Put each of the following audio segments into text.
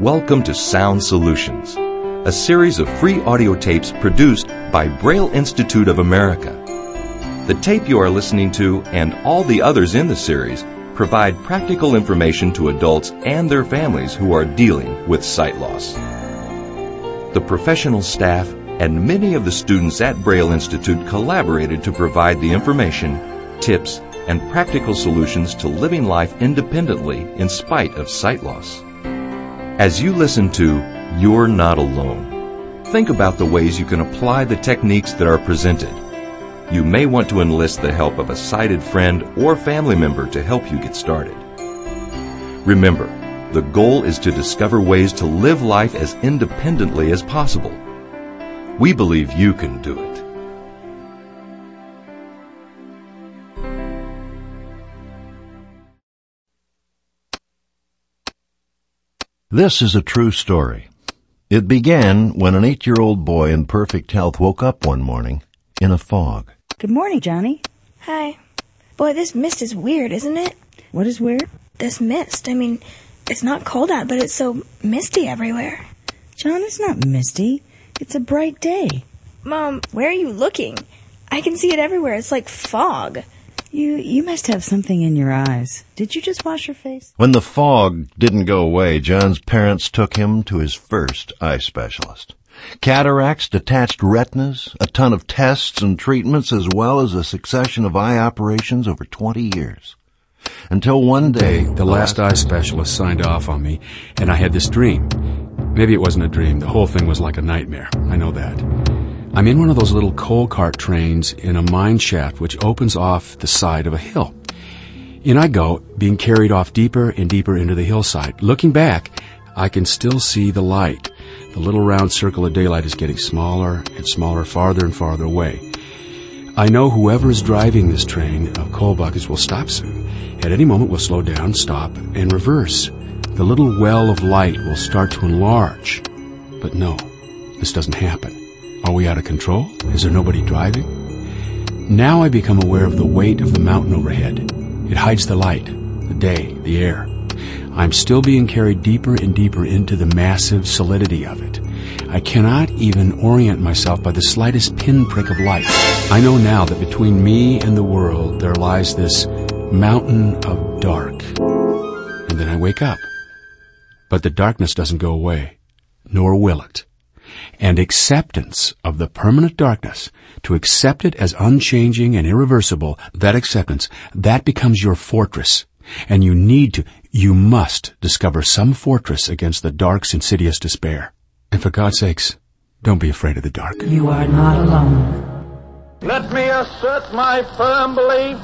Welcome to Sound Solutions, a series of free audio tapes produced by Braille Institute of America. The tape you are listening to and all the others in the series provide practical information to adults and their families who are dealing with sight loss. The professional staff and many of the students at Braille Institute collaborated to provide the information, tips, and practical solutions to living life independently in spite of sight loss. As you listen to You're Not Alone, think about the ways you can apply the techniques that are presented. You may want to enlist the help of a sighted friend or family member to help you get started. Remember, the goal is to discover ways to live life as independently as possible. We believe you can do it. This is a true story. It began when an eight-year-old boy in perfect health woke up one morning in a fog. Good morning, Johnny. Hi. Boy, this mist is weird, isn't it? What is weird? This mist. I mean, it's not cold out, but it's so misty everywhere. John, it's not misty. It's a bright day. Mom, where are you looking? I can see it everywhere. It's like fog. You you must have something in your eyes. Did you just wash your face? When the fog didn't go away, John's parents took him to his first eye specialist. Cataracts, detached retinas, a ton of tests and treatments, as well as a succession of eye operations over 20 years. Until one day, the last eye specialist signed off on me, and I had this dream. Maybe it wasn't a dream. The whole thing was like a nightmare. I know that. I'm in one of those little coal cart trains in a mine shaft which opens off the side of a hill. In I go, being carried off deeper and deeper into the hillside. Looking back, I can still see the light. The little round circle of daylight is getting smaller and smaller, farther and farther away. I know whoever is driving this train of coal buckets will stop soon. At any moment will slow down, stop, and reverse. The little well of light will start to enlarge. But no, this doesn't happen. Are we out of control? Is there nobody driving? Now I become aware of the weight of the mountain overhead. It hides the light, the day, the air. I'm still being carried deeper and deeper into the massive solidity of it. I cannot even orient myself by the slightest pinprick of light. I know now that between me and the world there lies this mountain of dark. And then I wake up. But the darkness doesn't go away, nor will it and acceptance of the permanent darkness, to accept it as unchanging and irreversible, that acceptance, that becomes your fortress. And you need to, you must discover some fortress against the dark's insidious despair. And for God's sakes, don't be afraid of the dark. You are not alone. Let me assert my firm belief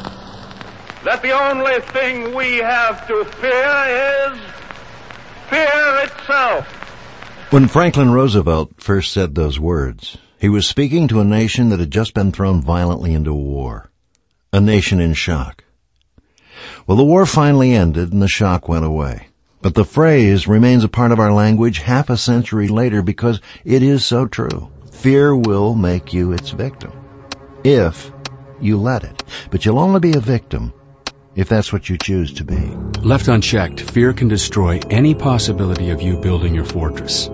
that the only thing we have to fear is fear itself. When Franklin Roosevelt first said those words, he was speaking to a nation that had just been thrown violently into war. A nation in shock. Well, the war finally ended and the shock went away. But the phrase remains a part of our language half a century later because it is so true. Fear will make you its victim. If you let it. But you'll only be a victim if that's what you choose to be. Left unchecked, fear can destroy any possibility of you building your fortress.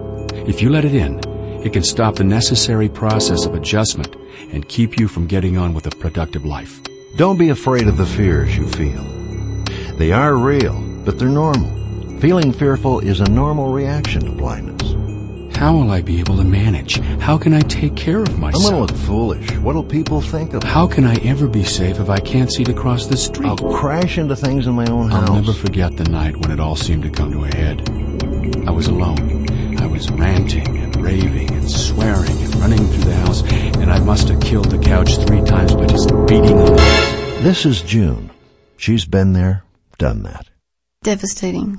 If you let it in, it can stop the necessary process of adjustment and keep you from getting on with a productive life. Don't be afraid of the fears you feel. They are real, but they're normal. Feeling fearful is a normal reaction to blindness. How will I be able to manage? How can I take care of myself? I'm gonna look foolish. What'll people think of me? How can I ever be safe if I can't see to cross the street? I'll crash into things in my own house. I'll never forget the night when it all seemed to come to a head. I was alone was ranting and raving and swearing and running through the house, and I must have killed the couch three times by just beating on it. This is June. She's been there, done that. Devastating.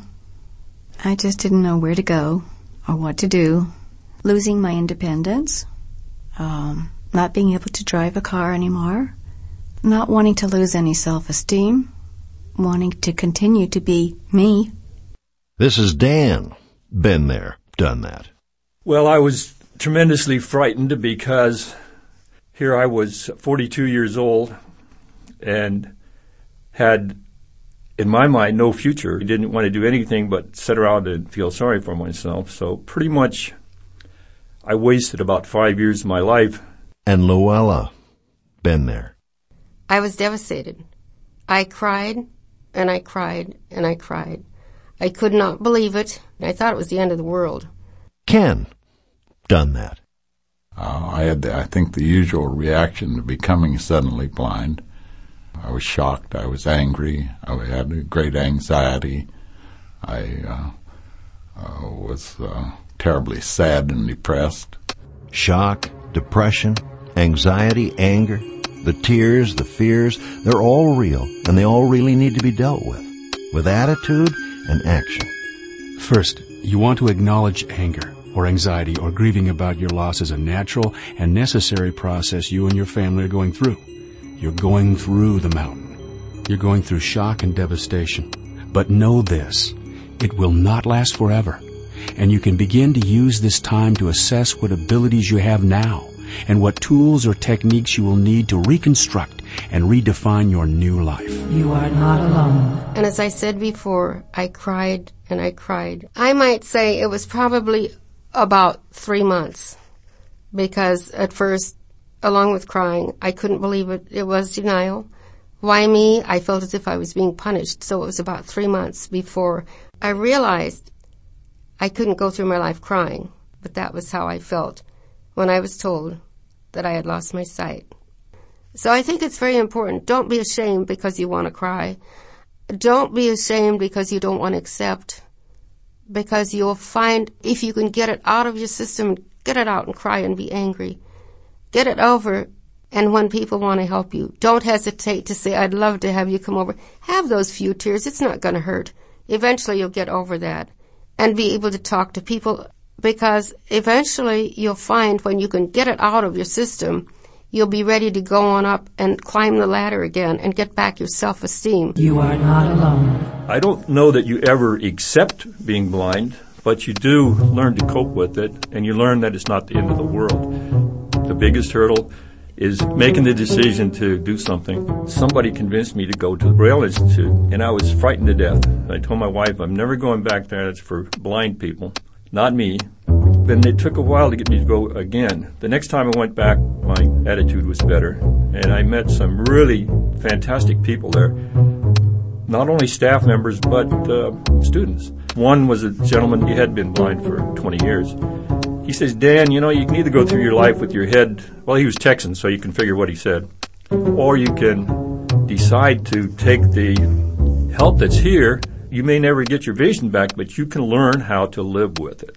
I just didn't know where to go or what to do. Losing my independence, um, not being able to drive a car anymore, not wanting to lose any self-esteem, wanting to continue to be me. This is Dan. Been there, done that? Well, I was tremendously frightened because here I was 42 years old and had in my mind, no future. I didn't want to do anything but sit around and feel sorry for myself. So pretty much, I wasted about five years of my life. And Luella, been there. I was devastated. I cried and I cried and I cried. I could not believe it. I thought it was the end of the world. Ken, done that. Uh, I had, the, I think, the usual reaction to becoming suddenly blind. I was shocked. I was angry. I had great anxiety. I uh, uh, was uh, terribly sad and depressed. Shock, depression, anxiety, anger, the tears, the fears, they're all real, and they all really need to be dealt with, with attitude and action. First, you want to acknowledge anger or anxiety or grieving about your loss as a natural and necessary process you and your family are going through. You're going through the mountain. You're going through shock and devastation. But know this, it will not last forever. And you can begin to use this time to assess what abilities you have now and what tools or techniques you will need to reconstruct and redefine your new life. You are not alone. And as I said before, I cried and I cried. I might say it was probably about three months because at first along with crying. I couldn't believe it. It was denial. Why me? I felt as if I was being punished. So it was about three months before I realized I couldn't go through my life crying. But that was how I felt when I was told that I had lost my sight. So I think it's very important. Don't be ashamed because you want to cry. Don't be ashamed because you don't want to accept. Because you'll find if you can get it out of your system, get it out and cry and be angry Get it over. And when people want to help you, don't hesitate to say, I'd love to have you come over. Have those few tears. It's not going to hurt. Eventually you'll get over that and be able to talk to people because eventually you'll find when you can get it out of your system, you'll be ready to go on up and climb the ladder again and get back your self-esteem. You are not alone. I don't know that you ever accept being blind, but you do learn to cope with it and you learn that it's not the end of the world the biggest hurdle is making the decision to do something. Somebody convinced me to go to the Braille Institute, and I was frightened to death. I told my wife, I'm never going back there. That's for blind people, not me. Then it took a while to get me to go again. The next time I went back, my attitude was better, and I met some really fantastic people there. Not only staff members, but uh, students. One was a gentleman, he had been blind for 20 years he says, Dan, you know, you can either go through your life with your head, well, he was Texan, so you can figure what he said, or you can decide to take the help that's here. You may never get your vision back, but you can learn how to live with it.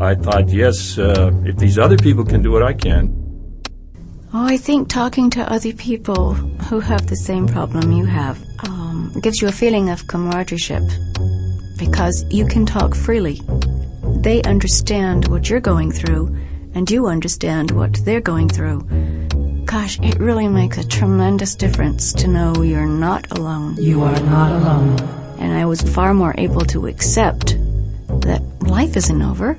I thought, yes, uh, if these other people can do it, I can. Oh, I think talking to other people who have the same problem you have um, gives you a feeling of camaraderie because you can talk freely they understand what you're going through and you understand what they're going through. Gosh, it really makes a tremendous difference to know you're not alone. You are not alone. And I was far more able to accept that life isn't over.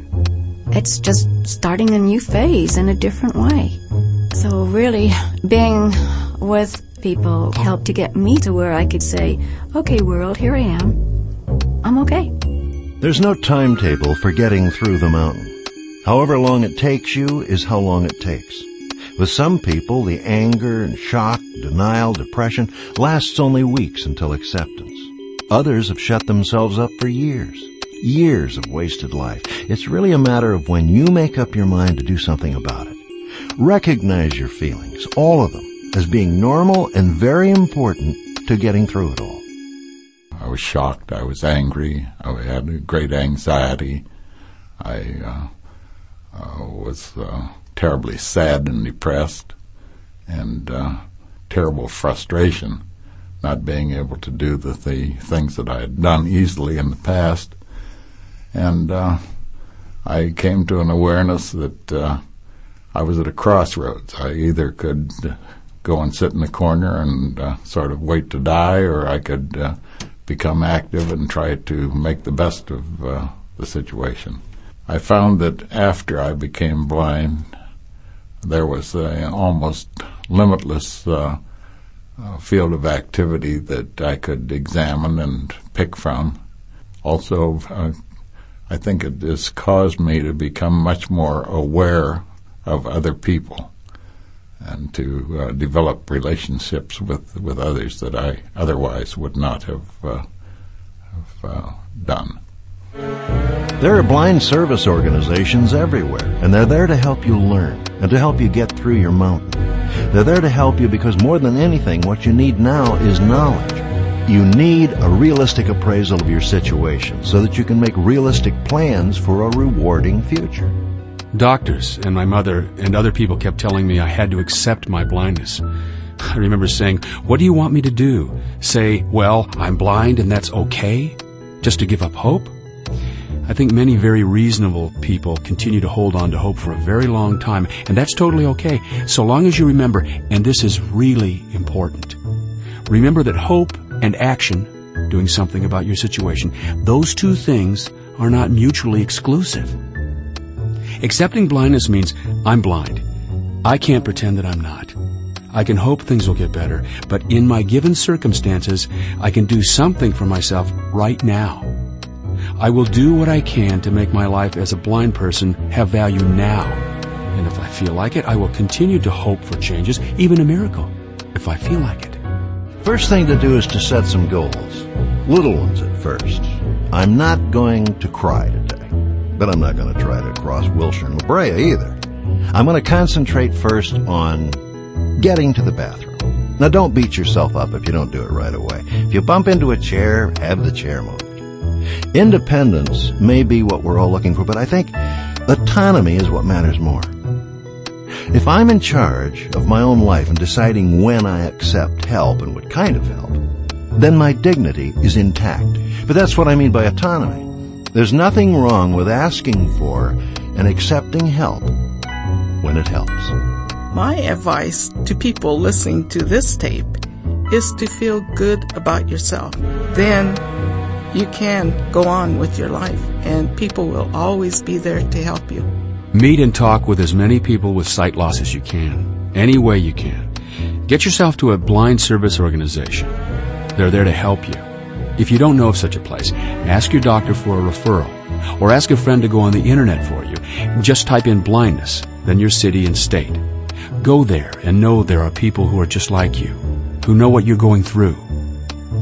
It's just starting a new phase in a different way. So really, being with people helped to get me to where I could say, okay world, here I am. I'm okay. There's no timetable for getting through the mountain. However long it takes you is how long it takes. With some people, the anger and shock, denial, depression lasts only weeks until acceptance. Others have shut themselves up for years. Years of wasted life. It's really a matter of when you make up your mind to do something about it. Recognize your feelings, all of them, as being normal and very important to getting through it all. I was shocked. I was angry. I had great anxiety. I uh, uh, was uh, terribly sad and depressed, and uh, terrible frustration, not being able to do the, the things that I had done easily in the past. And uh, I came to an awareness that uh, I was at a crossroads. I either could go and sit in the corner and sort of wait to die, or I could become active and try to make the best of uh, the situation. I found that after I became blind, there was an almost limitless uh, uh, field of activity that I could examine and pick from. Also, uh, I think it has caused me to become much more aware of other people and to uh, develop relationships with, with others that I otherwise would not have, uh, have uh, done. There are blind service organizations everywhere, and they're there to help you learn and to help you get through your mountain. They're there to help you because more than anything, what you need now is knowledge. You need a realistic appraisal of your situation so that you can make realistic plans for a rewarding future. Doctors and my mother and other people kept telling me I had to accept my blindness. I remember saying, What do you want me to do? Say, Well, I'm blind and that's okay? Just to give up hope? I think many very reasonable people continue to hold on to hope for a very long time, and that's totally okay, so long as you remember, and this is really important. Remember that hope and action, doing something about your situation, those two things are not mutually exclusive. Accepting blindness means I'm blind. I can't pretend that I'm not. I can hope things will get better, but in my given circumstances, I can do something for myself right now. I will do what I can to make my life as a blind person have value now. And if I feel like it, I will continue to hope for changes, even a miracle, if I feel like it. First thing to do is to set some goals. Little ones at first. I'm not going to cry today, but I'm not going to try to cross Wilshire and La Brea either. I'm going to concentrate first on getting to the bathroom. Now don't beat yourself up if you don't do it right away. If you bump into a chair, have the chair moved. Independence may be what we're all looking for, but I think autonomy is what matters more. If I'm in charge of my own life and deciding when I accept help and what kind of help, then my dignity is intact. But that's what I mean by autonomy. There's nothing wrong with asking for and accepting help when it helps. My advice to people listening to this tape is to feel good about yourself. Then you can go on with your life and people will always be there to help you. Meet and talk with as many people with sight loss as you can, any way you can. Get yourself to a blind service organization. They're there to help you. If you don't know of such a place, ask your doctor for a referral or ask a friend to go on the internet for you. Just type in blindness, then your city and state. Go there and know there are people who are just like you, who know what you're going through.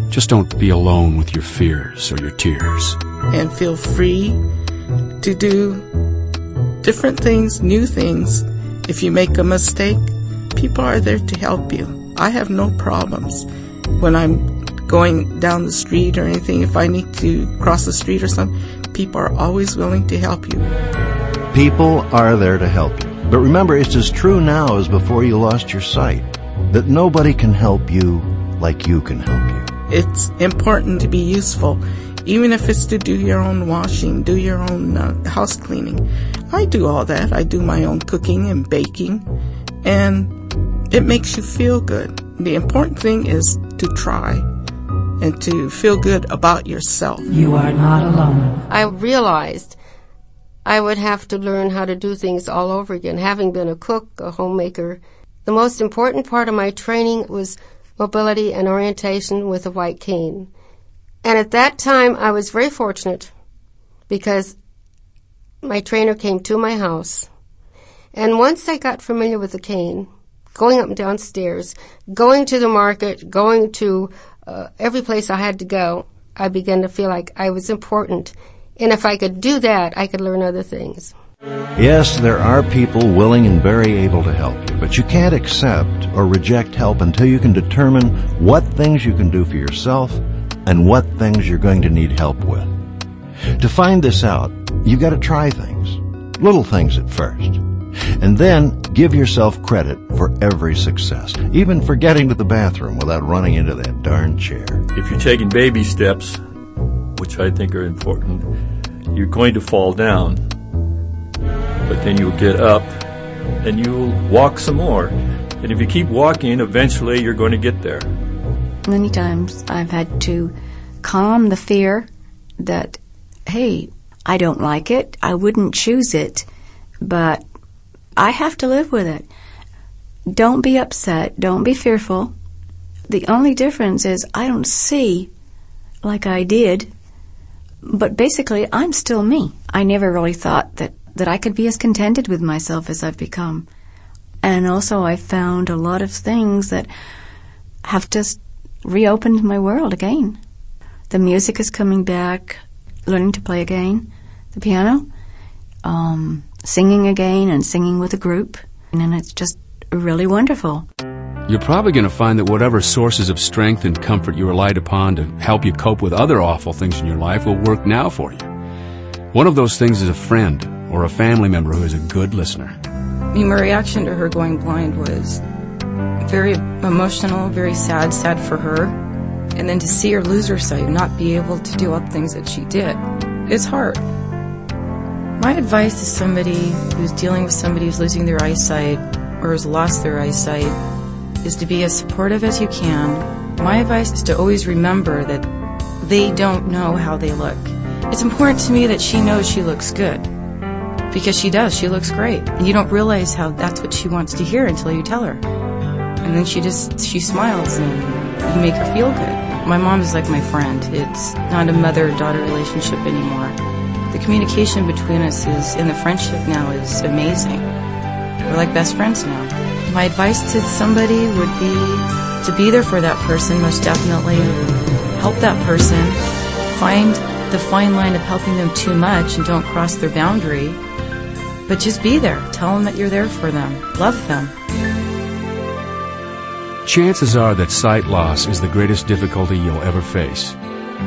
Just don't be alone with your fears or your tears. And feel free to do different things, new things. If you make a mistake, people are there to help you. I have no problems when I'm going down the street or anything. If I need to cross the street or something, people are always willing to help you. People are there to help you. But remember, it's as true now as before you lost your sight that nobody can help you like you can help you. It's important to be useful, even if it's to do your own washing, do your own uh, house cleaning. I do all that. I do my own cooking and baking, and it makes you feel good. The important thing is to try and to feel good about yourself. You are not alone. I realized I would have to learn how to do things all over again, having been a cook, a homemaker. The most important part of my training was mobility and orientation with a white cane. And at that time, I was very fortunate because my trainer came to my house. And once I got familiar with the cane, going up and down stairs, going to the market, going to uh, every place I had to go, I began to feel like I was important. And if I could do that, I could learn other things. Yes, there are people willing and very able to help you, but you can't accept or reject help until you can determine what things you can do for yourself and what things you're going to need help with. To find this out, you've got to try things. Little things at first. And then give yourself credit for every success, even for getting to the bathroom without running into that darn chair. If you're taking baby steps, which I think are important, you're going to fall down but then you'll get up and you'll walk some more. And if you keep walking, eventually you're going to get there. Many times I've had to calm the fear that, hey, I don't like it. I wouldn't choose it, but I have to live with it. Don't be upset. Don't be fearful. The only difference is I don't see like I did, but basically I'm still me. I never really thought that, that I could be as contented with myself as I've become. And also I found a lot of things that have just reopened my world again. The music is coming back, learning to play again, the piano, um, singing again and singing with a group. And it's just really wonderful. You're probably going to find that whatever sources of strength and comfort you relied upon to help you cope with other awful things in your life will work now for you. One of those things is a friend or a family member who is a good listener. I mean, my reaction to her going blind was very emotional, very sad, sad for her. And then to see her lose her sight, not be able to do all the things that she did, it's hard. My advice to somebody who's dealing with somebody who's losing their eyesight or has lost their eyesight is to be as supportive as you can. My advice is to always remember that they don't know how they look. It's important to me that she knows she looks good. Because she does, she looks great. And you don't realize how that's what she wants to hear until you tell her. And then she just, she smiles and you make her feel good. My mom is like my friend. It's not a mother-daughter relationship anymore. The communication between us is, and the friendship now is amazing. We're like best friends now. My advice to somebody would be to be there for that person, most definitely. Help that person. Find the fine line of helping them too much and don't cross their boundary. But just be there. Tell them that you're there for them. Love them. Chances are that sight loss is the greatest difficulty you'll ever face.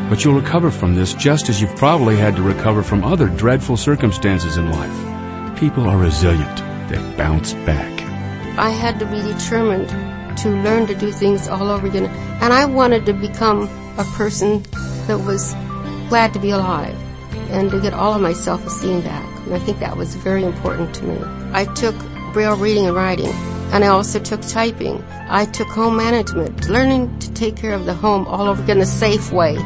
But you'll recover from this just as you've probably had to recover from other dreadful circumstances in life. People are resilient. They bounce back. I had to be determined to learn to do things all over again. And I wanted to become a person that was glad to be alive and to get all of my self-esteem back. And I think that was very important to me. I took Braille reading and writing, and I also took typing. I took home management, learning to take care of the home all over again the safe way.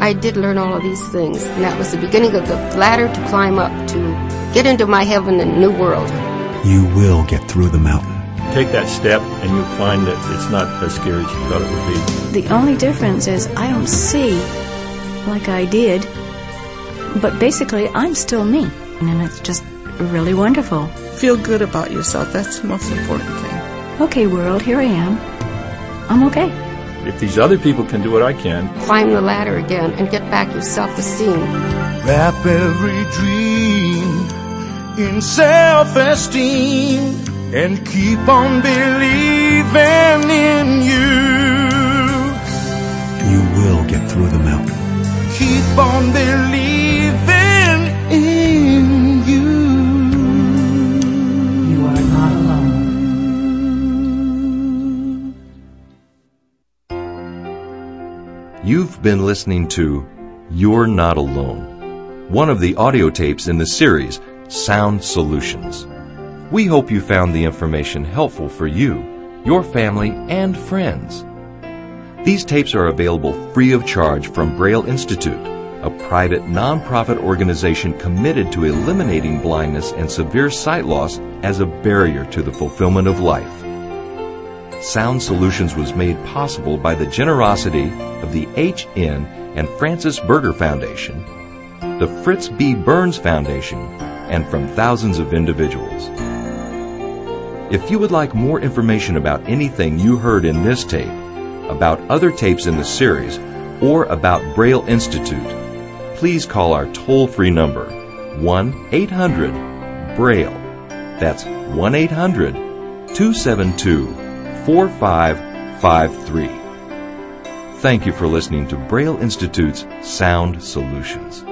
I did learn all of these things, and that was the beginning of the ladder to climb up to get into my heaven and new world. You will get through the mountain. Take that step, and you'll find that it's not as scary as you thought it would be. The only difference is I don't see like I did, but basically I'm still me, and it's just really wonderful. Feel good about yourself. That's the most important thing. Okay, world, here I am. I'm okay. If these other people can do it, I can. Climb the ladder again and get back your self-esteem. Wrap every dream in self-esteem and keep on believing in you. You will get through the mountain. Keep on believing been listening to You're Not Alone, one of the audio tapes in the series Sound Solutions. We hope you found the information helpful for you, your family, and friends. These tapes are available free of charge from Braille Institute, a private nonprofit organization committed to eliminating blindness and severe sight loss as a barrier to the fulfillment of life. Sound Solutions was made possible by the generosity of the H.N. and Frances Berger Foundation, the Fritz B. Burns Foundation, and from thousands of individuals. If you would like more information about anything you heard in this tape, about other tapes in the series, or about Braille Institute, please call our toll free number 1 800 Braille. That's 1 800 272 4553. Thank you for listening to Braille Institute's Sound Solutions.